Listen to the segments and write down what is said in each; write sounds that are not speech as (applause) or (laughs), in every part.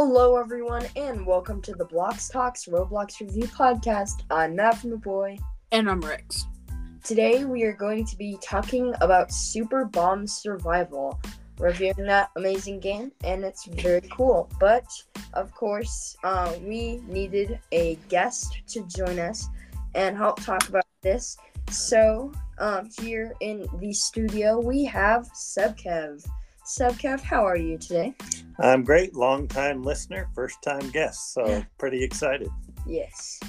Hello, everyone, and welcome to the Blocks Talks Roblox Review Podcast. I'm Matt from the Boy. And I'm Rex. Today, we are going to be talking about Super Bomb Survival, reviewing that amazing game, and it's very cool. But, of course, uh, we needed a guest to join us and help talk about this. So, um, here in the studio, we have Sebkev. Sebkev, how are you today? I'm great. Long time listener, first time guest. So pretty excited. Yes.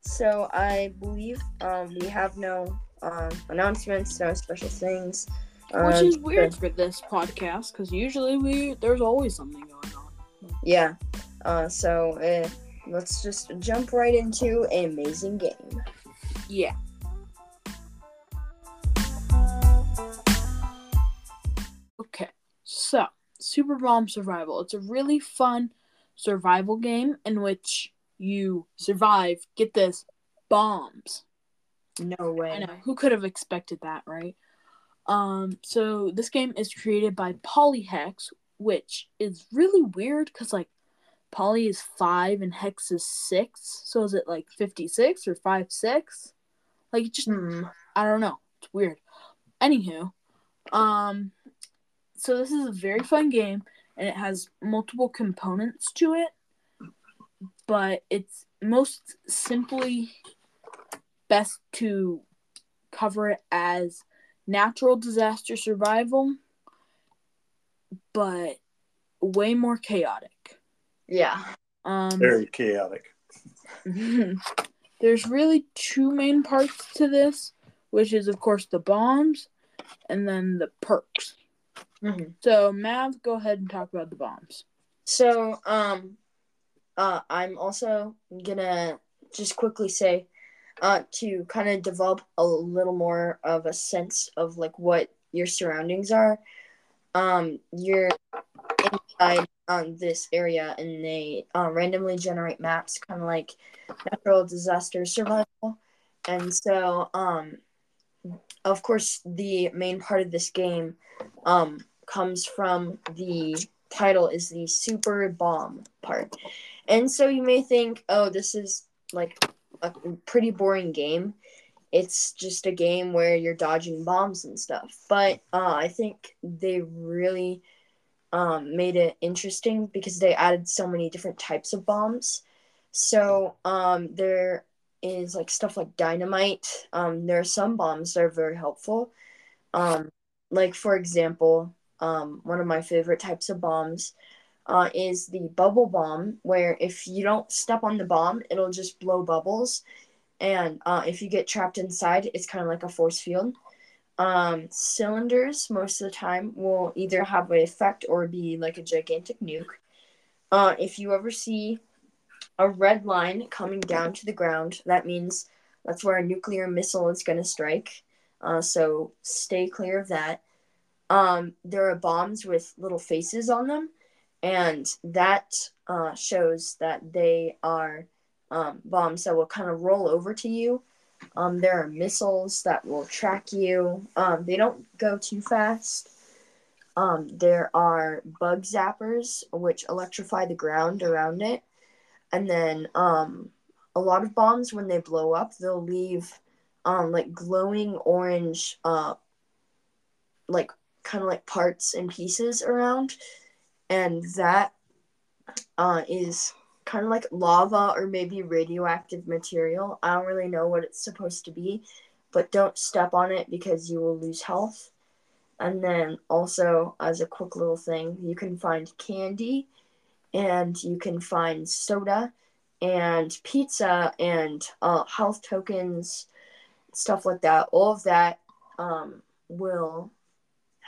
So I believe um, we have no um, announcements, no special things. Which Um, is weird for this podcast because usually we there's always something going on. Yeah. Uh, so uh, let's just jump right into an amazing game. Yeah. Super Bomb Survival. It's a really fun survival game in which you survive. Get this, bombs. No way. I know. Who could have expected that, right? Um, so this game is created by Polyhex, which is really weird because like Poly is five and Hex is six. So is it like fifty six or five six? Like just Hmm. I don't know. It's weird. Anywho, um, so this is a very fun game and it has multiple components to it, but it's most simply best to cover it as natural disaster survival, but way more chaotic. Yeah. Um, Very chaotic. (laughs) there's really two main parts to this, which is of course the bombs and then the perks. Mhm. So Mav, go ahead and talk about the bombs. So, um, uh, I'm also gonna just quickly say, uh, to kind of develop a little more of a sense of like what your surroundings are. Um, you're inside um this area, and they uh, randomly generate maps, kind of like natural disaster survival. And so, um, of course, the main part of this game, um, comes from the title is the super bomb part. And so you may think, oh, this is like a pretty boring game. It's just a game where you're dodging bombs and stuff. But uh, I think they really um, made it interesting because they added so many different types of bombs. So um, there is like stuff like dynamite. Um, there are some bombs that are very helpful. Um, like for example, um, one of my favorite types of bombs uh, is the bubble bomb, where if you don't step on the bomb, it'll just blow bubbles. And uh, if you get trapped inside, it's kind of like a force field. Um, cylinders, most of the time, will either have an effect or be like a gigantic nuke. Uh, if you ever see a red line coming down to the ground, that means that's where a nuclear missile is going to strike. Uh, so stay clear of that. Um, there are bombs with little faces on them, and that uh, shows that they are um, bombs that will kind of roll over to you. Um, there are missiles that will track you. Um, they don't go too fast. Um, there are bug zappers, which electrify the ground around it. And then um, a lot of bombs, when they blow up, they'll leave um, like glowing orange, uh, like kind of like parts and pieces around. And that uh, is kind of like lava or maybe radioactive material. I don't really know what it's supposed to be, but don't step on it because you will lose health. And then also, as a quick little thing, you can find candy and you can find soda and pizza and uh, health tokens, stuff like that. All of that um, will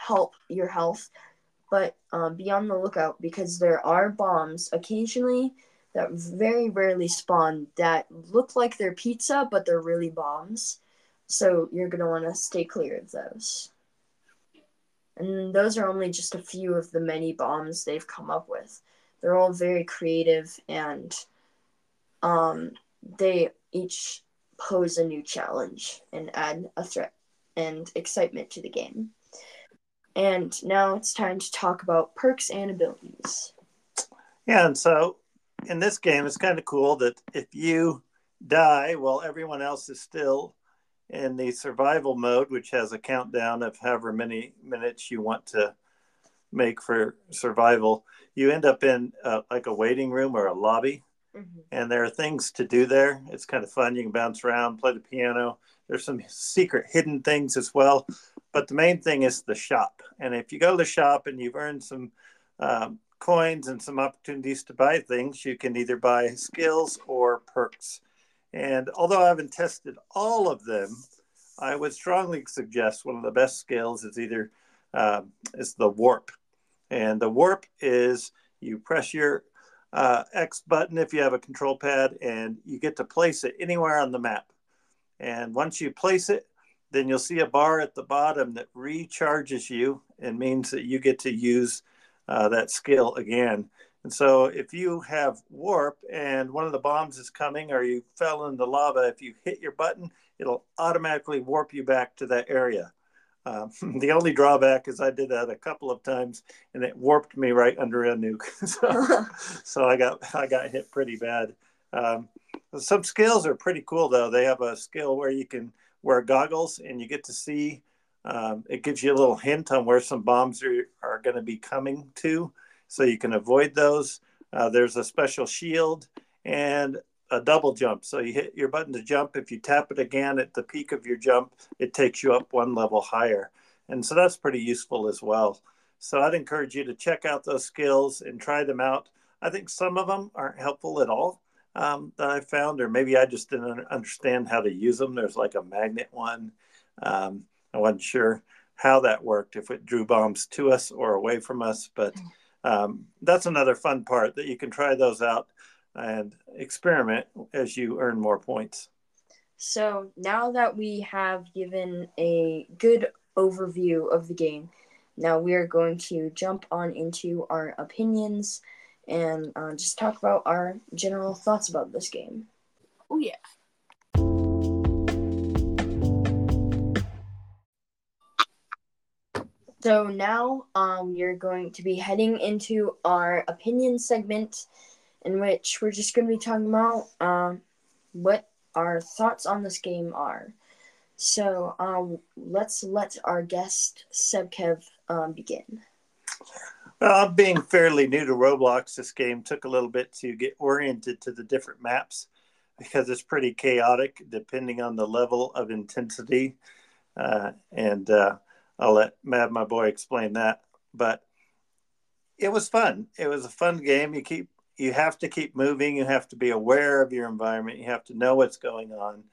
help your health, but um, be on the lookout because there are bombs occasionally that very rarely spawn that look like they're pizza, but they're really bombs. So you're going to want to stay clear of those. And those are only just a few of the many bombs they've come up with. They're all very creative and um, they each pose a new challenge and add a threat and excitement to the game. And now it's time to talk about perks and abilities. Yeah, and so in this game, it's kind of cool that if you die while everyone else is still in the survival mode, which has a countdown of however many minutes you want to make for survival, you end up in uh, like a waiting room or a lobby. Mm-hmm. And there are things to do there. It's kind of fun. You can bounce around, play the piano. There's some secret hidden things as well. But the main thing is the shop. And if you go to the shop and you've earned some um, coins and some opportunities to buy things, you can either buy skills or perks. And although I haven't tested all of them, I would strongly suggest one of the best skills is either um, is the warp. And the warp is you press your uh, X button if you have a control pad, and you get to place it anywhere on the map. And once you place it, then you'll see a bar at the bottom that recharges you and means that you get to use uh, that skill again. And so if you have warp and one of the bombs is coming or you fell in the lava, if you hit your button, it'll automatically warp you back to that area. Um, (laughs) the only drawback is I did that a couple of times and it warped me right under a nuke. (laughs) so, so I got I got hit pretty bad. Um, some skills are pretty cool though. They have a skill where you can wear goggles and you get to see. Um, it gives you a little hint on where some bombs are, are going to be coming to, so you can avoid those. Uh, there's a special shield and a double jump. So you hit your button to jump. If you tap it again at the peak of your jump, it takes you up one level higher. And so that's pretty useful as well. So I'd encourage you to check out those skills and try them out. I think some of them aren't helpful at all um, that I found, or maybe I just didn't understand how to use them. There's like a magnet one. Um, I wasn't sure how that worked, if it drew bombs to us or away from us. But um, that's another fun part that you can try those out and experiment as you earn more points. So now that we have given a good overview of the game, now we are going to jump on into our opinions and uh, just talk about our general thoughts about this game. Oh, yeah. So now um, you're going to be heading into our opinion segment in which we're just going to be talking about um, what our thoughts on this game are. So um, let's let our guest Sebkev um, begin. Uh, being fairly new to Roblox, this game took a little bit to get oriented to the different maps because it's pretty chaotic depending on the level of intensity. Uh, and uh, I'll let Mad, my boy, explain that. But it was fun. It was a fun game. You keep you have to keep moving. You have to be aware of your environment. You have to know what's going on.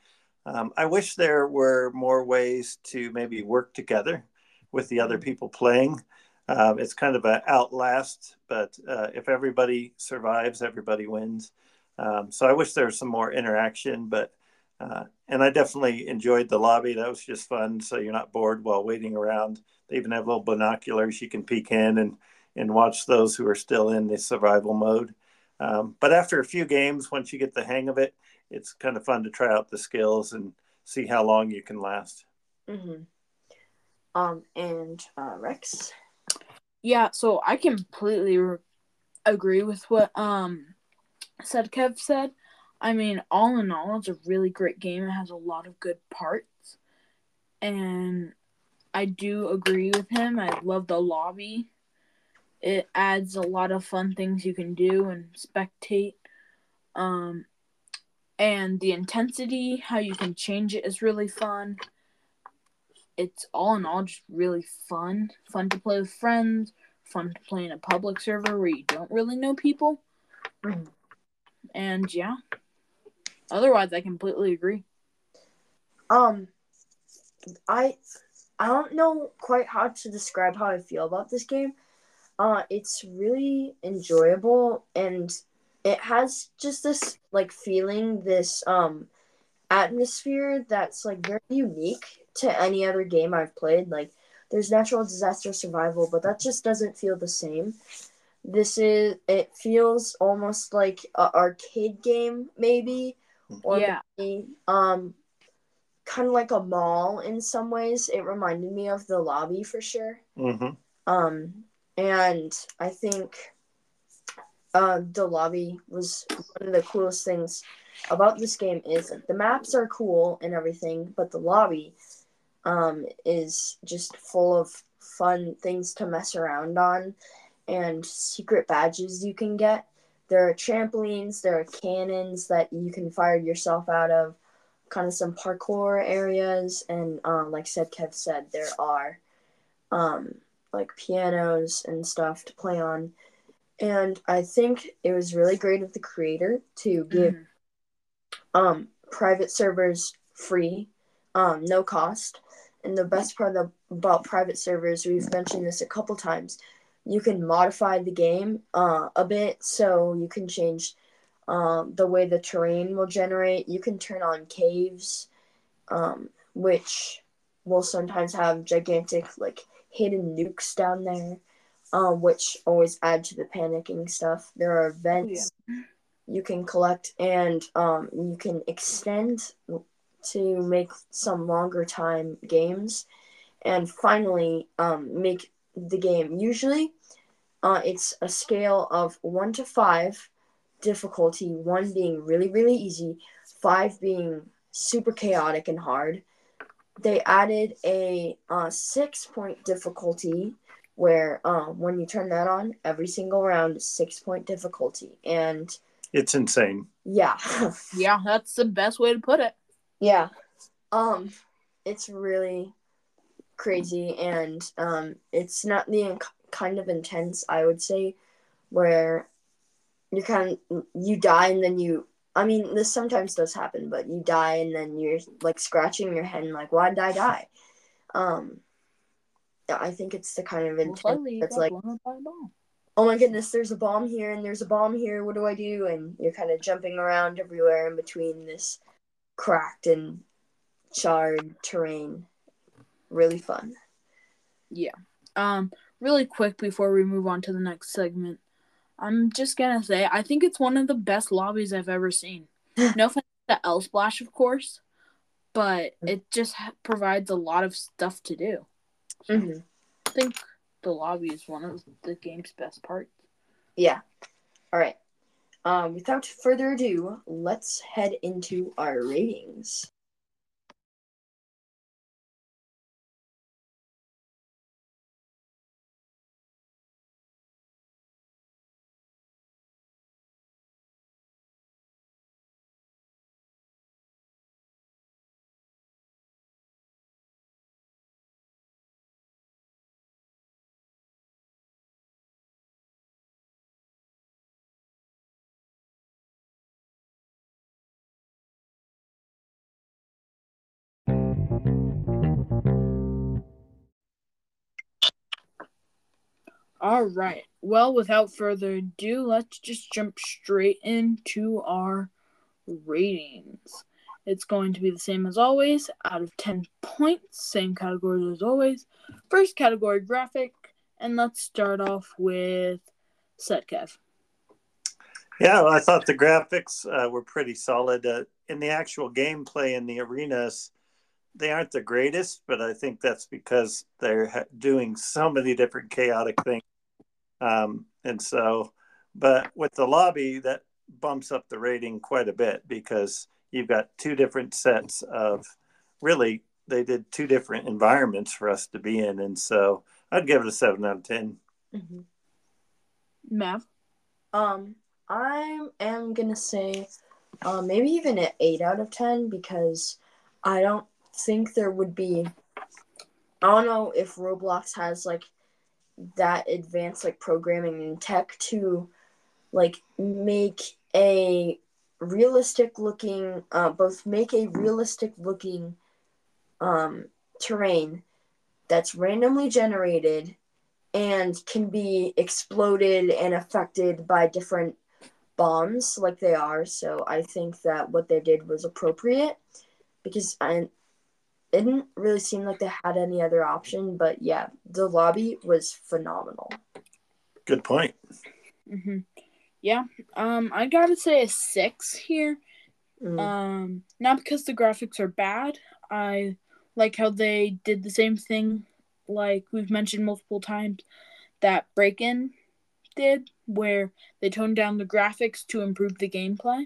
Um, I wish there were more ways to maybe work together with the other mm-hmm. people playing. Um, it's kind of an outlast, but uh, if everybody survives, everybody wins. Um, so I wish there was some more interaction, but uh, and I definitely enjoyed the lobby. That was just fun. So you're not bored while waiting around. They even have little binoculars you can peek in and and watch those who are still in the survival mode. Um, but after a few games, once you get the hang of it, it's kind of fun to try out the skills and see how long you can last. Mm-hmm. Um, and uh, Rex. Yeah, so I completely re- agree with what um Sebkev said. I mean, all in all, it's a really great game. It has a lot of good parts, and I do agree with him. I love the lobby it adds a lot of fun things you can do and spectate. Um, and the intensity, how you can change it, is really fun. It's all in all just really fun. Fun to play with friends. Fun to play in a public server where you don't really know people. And yeah. Otherwise, I completely agree. Um, I I don't know quite how to describe how I feel about this game uh, it's really enjoyable and it has just this like feeling, this um atmosphere that's like very unique to any other game I've played. Like there's natural disaster survival, but that just doesn't feel the same. This is it feels almost like a arcade game maybe or yeah. maybe, um kind of like a mall in some ways. It reminded me of the lobby for sure. Mm-hmm. Um and I think uh, the lobby was one of the coolest things about this game is the maps are cool and everything, but the lobby um, is just full of fun things to mess around on and secret badges you can get. There are trampolines, there are cannons that you can fire yourself out of, kind of some parkour areas, and um, like Sebkev said, there are um, like pianos and stuff to play on. And I think it was really great of the creator to give mm-hmm. um, private servers free, um, no cost. And the best part of, about private servers, we've mentioned this a couple times, you can modify the game uh, a bit so you can change um, the way the terrain will generate. You can turn on caves, um, which will sometimes have gigantic like hidden nukes down there, um, which always add to the panicking stuff. There are events yeah. you can collect, and um, you can extend to make some longer time games, and finally um, make the game. Usually, uh, it's a scale of one to five difficulty, one being really, really easy, five being super chaotic and hard. They added a uh, six point difficulty where uh, when you turn that on, every single round is six point difficulty. And it's insane. Yeah. (laughs) yeah, that's the best way to put it. Yeah. Um, it's really crazy and um, it's not the kind of intense, I would say, where you kind of you die and then you. I mean, this sometimes does happen, but you die and then you're like scratching your head and like, why did I die? Um, I think it's the kind of intense well, that's like, oh my goodness, there's a bomb here and there's a bomb here. What do I do? And you're kind of jumping around everywhere in between this cracked and charred terrain. Really fun. Yeah. Um, really quick before we move on to the next segment, I'm just gonna say I think it's one of the best lobbies I've ever seen. (laughs) no offense to L Splash, of course, but it just provides a lot of stuff to do. So mm-hmm. I think the lobby is one of the game's best parts. Yeah. All right. Um, without further ado, let's head into our ratings. All right. Well, without further ado, let's just jump straight into our ratings. It's going to be the same as always, out of 10 points, same categories as always. First category graphic, and let's start off with Sebkev. Yeah, well, I thought the graphics uh, were pretty solid. Uh, in the actual gameplay in the arenas, they aren't the greatest, but I think that's because they're doing so many different chaotic things um, and so, but with the lobby, that bumps up the rating quite a bit because you've got two different sets of really, they did two different environments for us to be in. And so I'd give it a seven out of 10. Mm-hmm. Mav? Um, I am going to say uh, maybe even an 8 out of 10 because I don't think there would be. I don't know if Roblox has like that advanced like programming and tech to like make a realistic looking uh, both make a realistic looking um, terrain that's randomly generated and can be exploded and affected by different bombs like they are. So i think that what they did was appropriate because I, didn't really seem like they had any other option, but yeah, the lobby was phenomenal. Good point. Mm-hmm. Yeah, um, I gotta say a six here. Mm. Um, not because the graphics are bad. I like how they did the same thing, like we've mentioned multiple times, that break in did, where they toned down the graphics to improve the gameplay.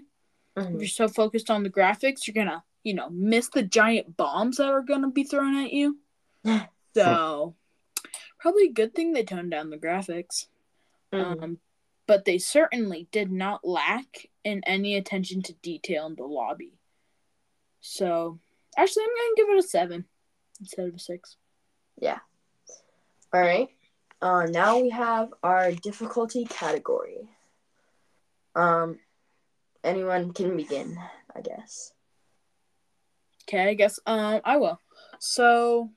Mhm. If you're so focused on the graphics, you're gonna, you know, miss the giant bombs that are gonna be thrown at you. (laughs) So, probably a good thing they toned down the graphics. Mhm. Um, but they certainly did not lack in any attention to detail in the lobby. So, actually, I'm gonna give it a seven instead of a six. Yeah. All right. Uh, now we have our difficulty category. Um, anyone can begin, I guess. Okay, I guess um I will. So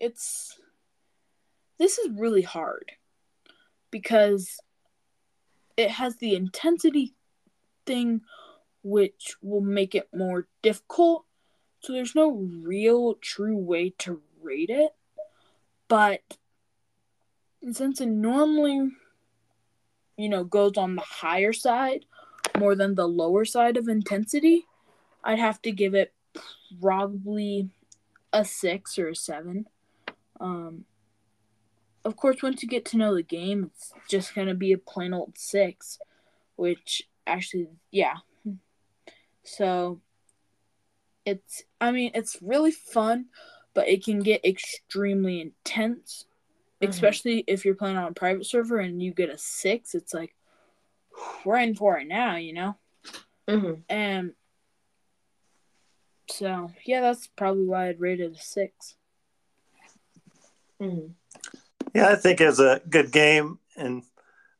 it's this is really hard because it has the intensity thing which will make it more difficult. So there's no real true way to rate it. But since it normally you know goes on the higher side more than the lower side of intensity, I'd have to give it probably a six or a seven. Um, of course, once you get to know the game, it's just gonna be a plain old six, which actually, yeah. So, it's, I mean, it's really fun, but it can get extremely intense, Mhm. especially if you're playing on a private server and you get a six. It's like, we're in for it now, you know? Mm-hmm. And so, yeah, that's probably why I'd rate it a six. Mm-hmm. Yeah, I think it's a good game. And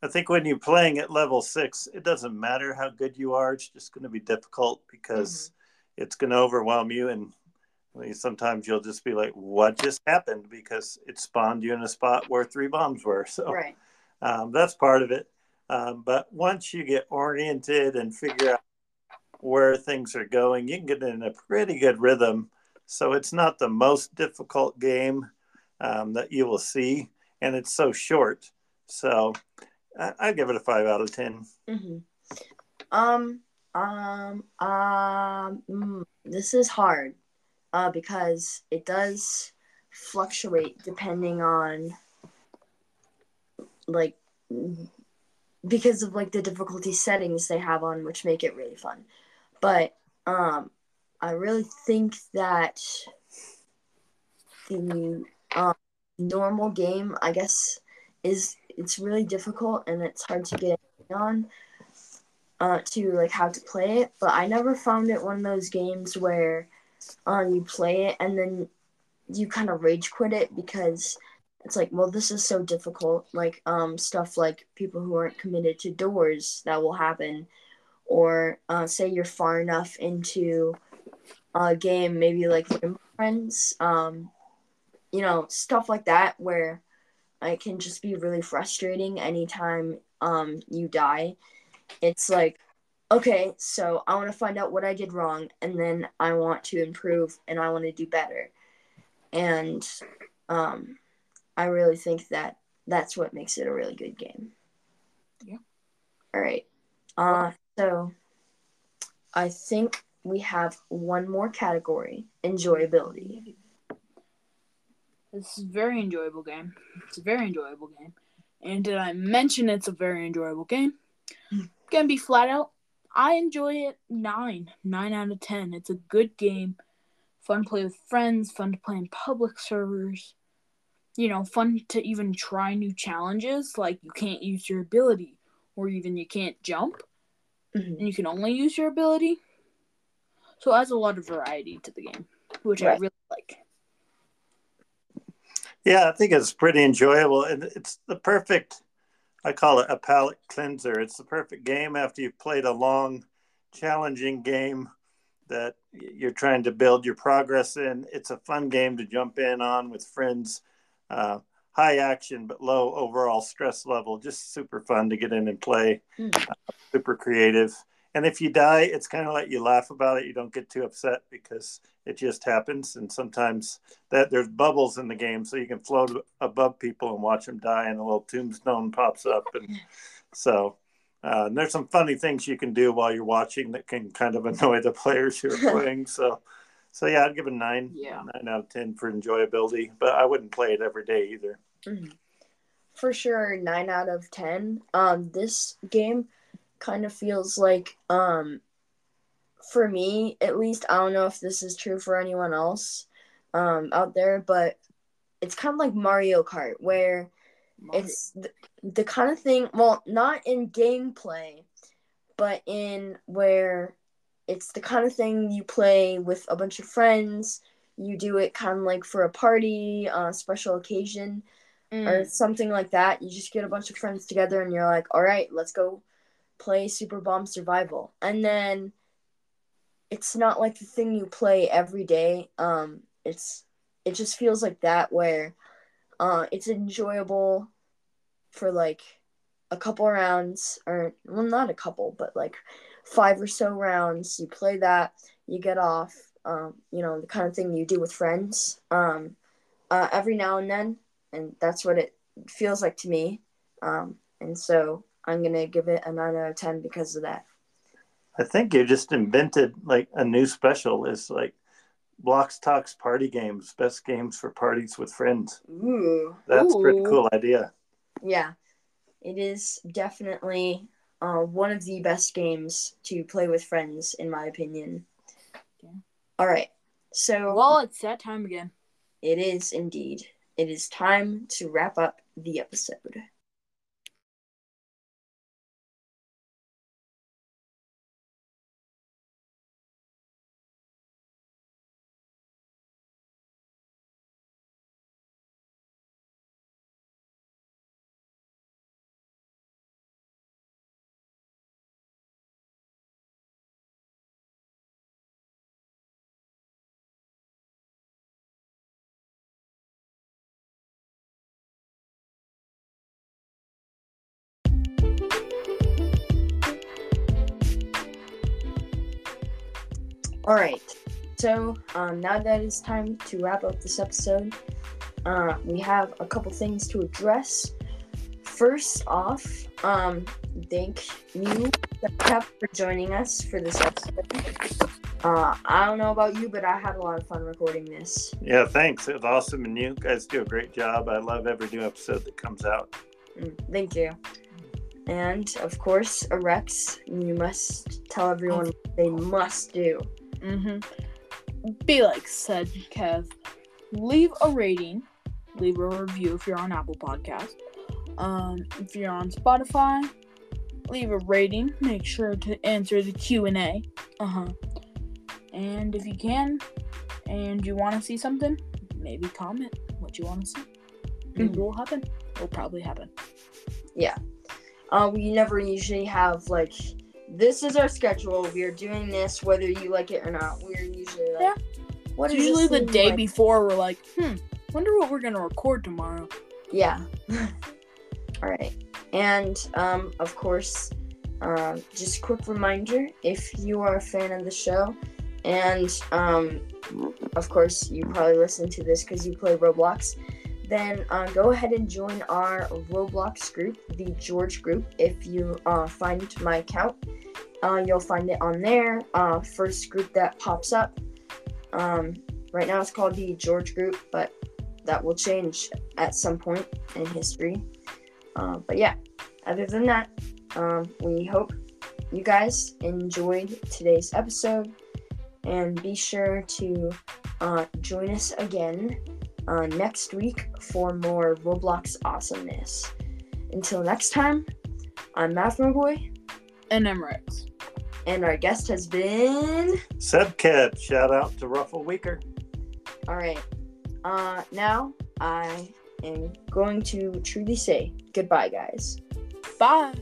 I think when you're playing at level six, it doesn't matter how good you are. It's just going to be difficult because it's going to overwhelm you. And I mean, sometimes you'll just be like, what just happened? Because it spawned you in a spot where three bombs were. So Right. um, that's part of it. Um, but once you get oriented and figure out where things are going, you can get in a pretty good rhythm. So it's not the most difficult game um, that you will see, and it's so short. So I, I give it a five out of ten. Mm-hmm. Um, um, um, mm, this is hard, uh, because it does fluctuate depending on, like, mm, because of like the difficulty settings they have on, which make it really fun. But um, I really think that the um, normal game, I guess, is it's really difficult and it's hard to get on uh, to like how to play it. But I never found it one of those games where um, you play it and then you kind of rage quit it because it's like, well, this is so difficult. Like um, stuff like people who aren't committed to doors that will happen, or uh, say you're far enough into a game, maybe like Friends, um, you know, stuff like that where it can just be really frustrating anytime um, you die. It's like, okay, so I want to find out what I did wrong, and then I want to improve and I want to do better. And um, I really think that that's what makes it a really good game. Yeah. All right. Uh, so I think we have one more category enjoyability. This is a very enjoyable game. It's a very enjoyable game. And did I mention it's a very enjoyable game? Hmm. Gonna be flat out. I enjoy it nine. Nine out of ten. It's a good game. Fun to play with friends, fun to play in public servers. You know, fun to even try new challenges, like you can't use your ability, or even you can't jump, Mhm. and you can only use your ability. So it adds a lot of variety to the game, which I really like. Yeah, I think it's pretty enjoyable, and it's the perfect. I call it a palate cleanser. It's the perfect game after you've played a long, challenging game that you're trying to build your progress in. It's a fun game to jump in on with friends. Uh, high action but low overall stress level. Just super fun to get in and play. Mm. Uh, super creative. And if you die, it's kind of like you laugh about it. You don't get too upset because it just happens. And sometimes that there's bubbles in the game, so you can float above people and watch them die, and a little tombstone pops up. And so uh, and there's some funny things you can do while you're watching that can kind of (laughs) annoy the players who are (laughs) playing. So, so yeah, I'd give it a nine, Yeah. nine out of ten for enjoyability. But I wouldn't play it every day either. Mhm. for sure nine out of ten. Um, this game kind of feels like um, for me at least. I don't know if this is true for anyone else um out there, but it's kind of like Mario Kart where it's the, the kind of thing. Well, not in gameplay, but in where it's the kind of thing you play with a bunch of friends. You do it kind of like for a party, uh, special occasion, Mm. or something like that. You just get a bunch of friends together and you're like, all right, let's go play Super Bomb Survival. And then it's not like the thing you play every day. Um, it's it just feels like that where uh, it's enjoyable for like a couple rounds or well not a couple but like five or so rounds you play that you get off um, you know the kind of thing you do with friends um, uh, every now and then and that's what it feels like to me um, and so i'm gonna give it a 9 out of 10 because of that I think you just invented like a new special. Is like Blocks Talks Party Games, best games for parties with friends. ooh That's a pretty cool idea. yeah it is definitely uh, one of the best games to play with friends in my opinion Yeah. all right so Well, it's that time again. It is indeed. It is time to wrap up the episode. All right. So um, now that it's time to wrap up this episode, uh, we have a couple things to address. First off, um, thank you, Cap, for joining us for this episode. Uh, I don't know about you, but I had a lot of fun recording this. Yeah, thanks. It was awesome, and you guys do a great job. I love every new episode that comes out. Mm, Thank you. And of course, Rex, you must tell everyone what they must do. Mm-hmm. Be like said Kev. Leave a rating. Leave a review if you're on Apple Podcast. Um, if you're on Spotify, leave a rating. Make sure to answer the Q and A. Uh huh. And if you can, and you want to see something, maybe comment what you want to see. Maybe it will happen. It will probably happen. Yeah. Uh, we never usually have like this is our schedule. We are doing this whether you like it or not. We're usually like, Yeah. what It's usually the day like? before. We're like, hmm, wonder what we're gonna record tomorrow. Yeah. (laughs) All right. And um, of course, uh, just quick reminder: if you are a fan of the show, and um, of course you probably listen to this because you play Roblox, then uh, go ahead and join our Roblox group, the George group. If you uh, find my account, uh, you'll find it on there. Uh, first group that pops up. Um, right now it's called the George group, but that will change at some point in history. Uh, but yeah, other than that, um, we hope you guys enjoyed today's episode and be sure to uh, join us again uh, next week for more Roblox awesomeness. Until next time, I'm Mathmo Boy, And I'm Rex. and our guest has been. Sebcat, shout out to Ruffle Weaker. All right. Uh, now I am going to truly say goodbye, guys. Bye.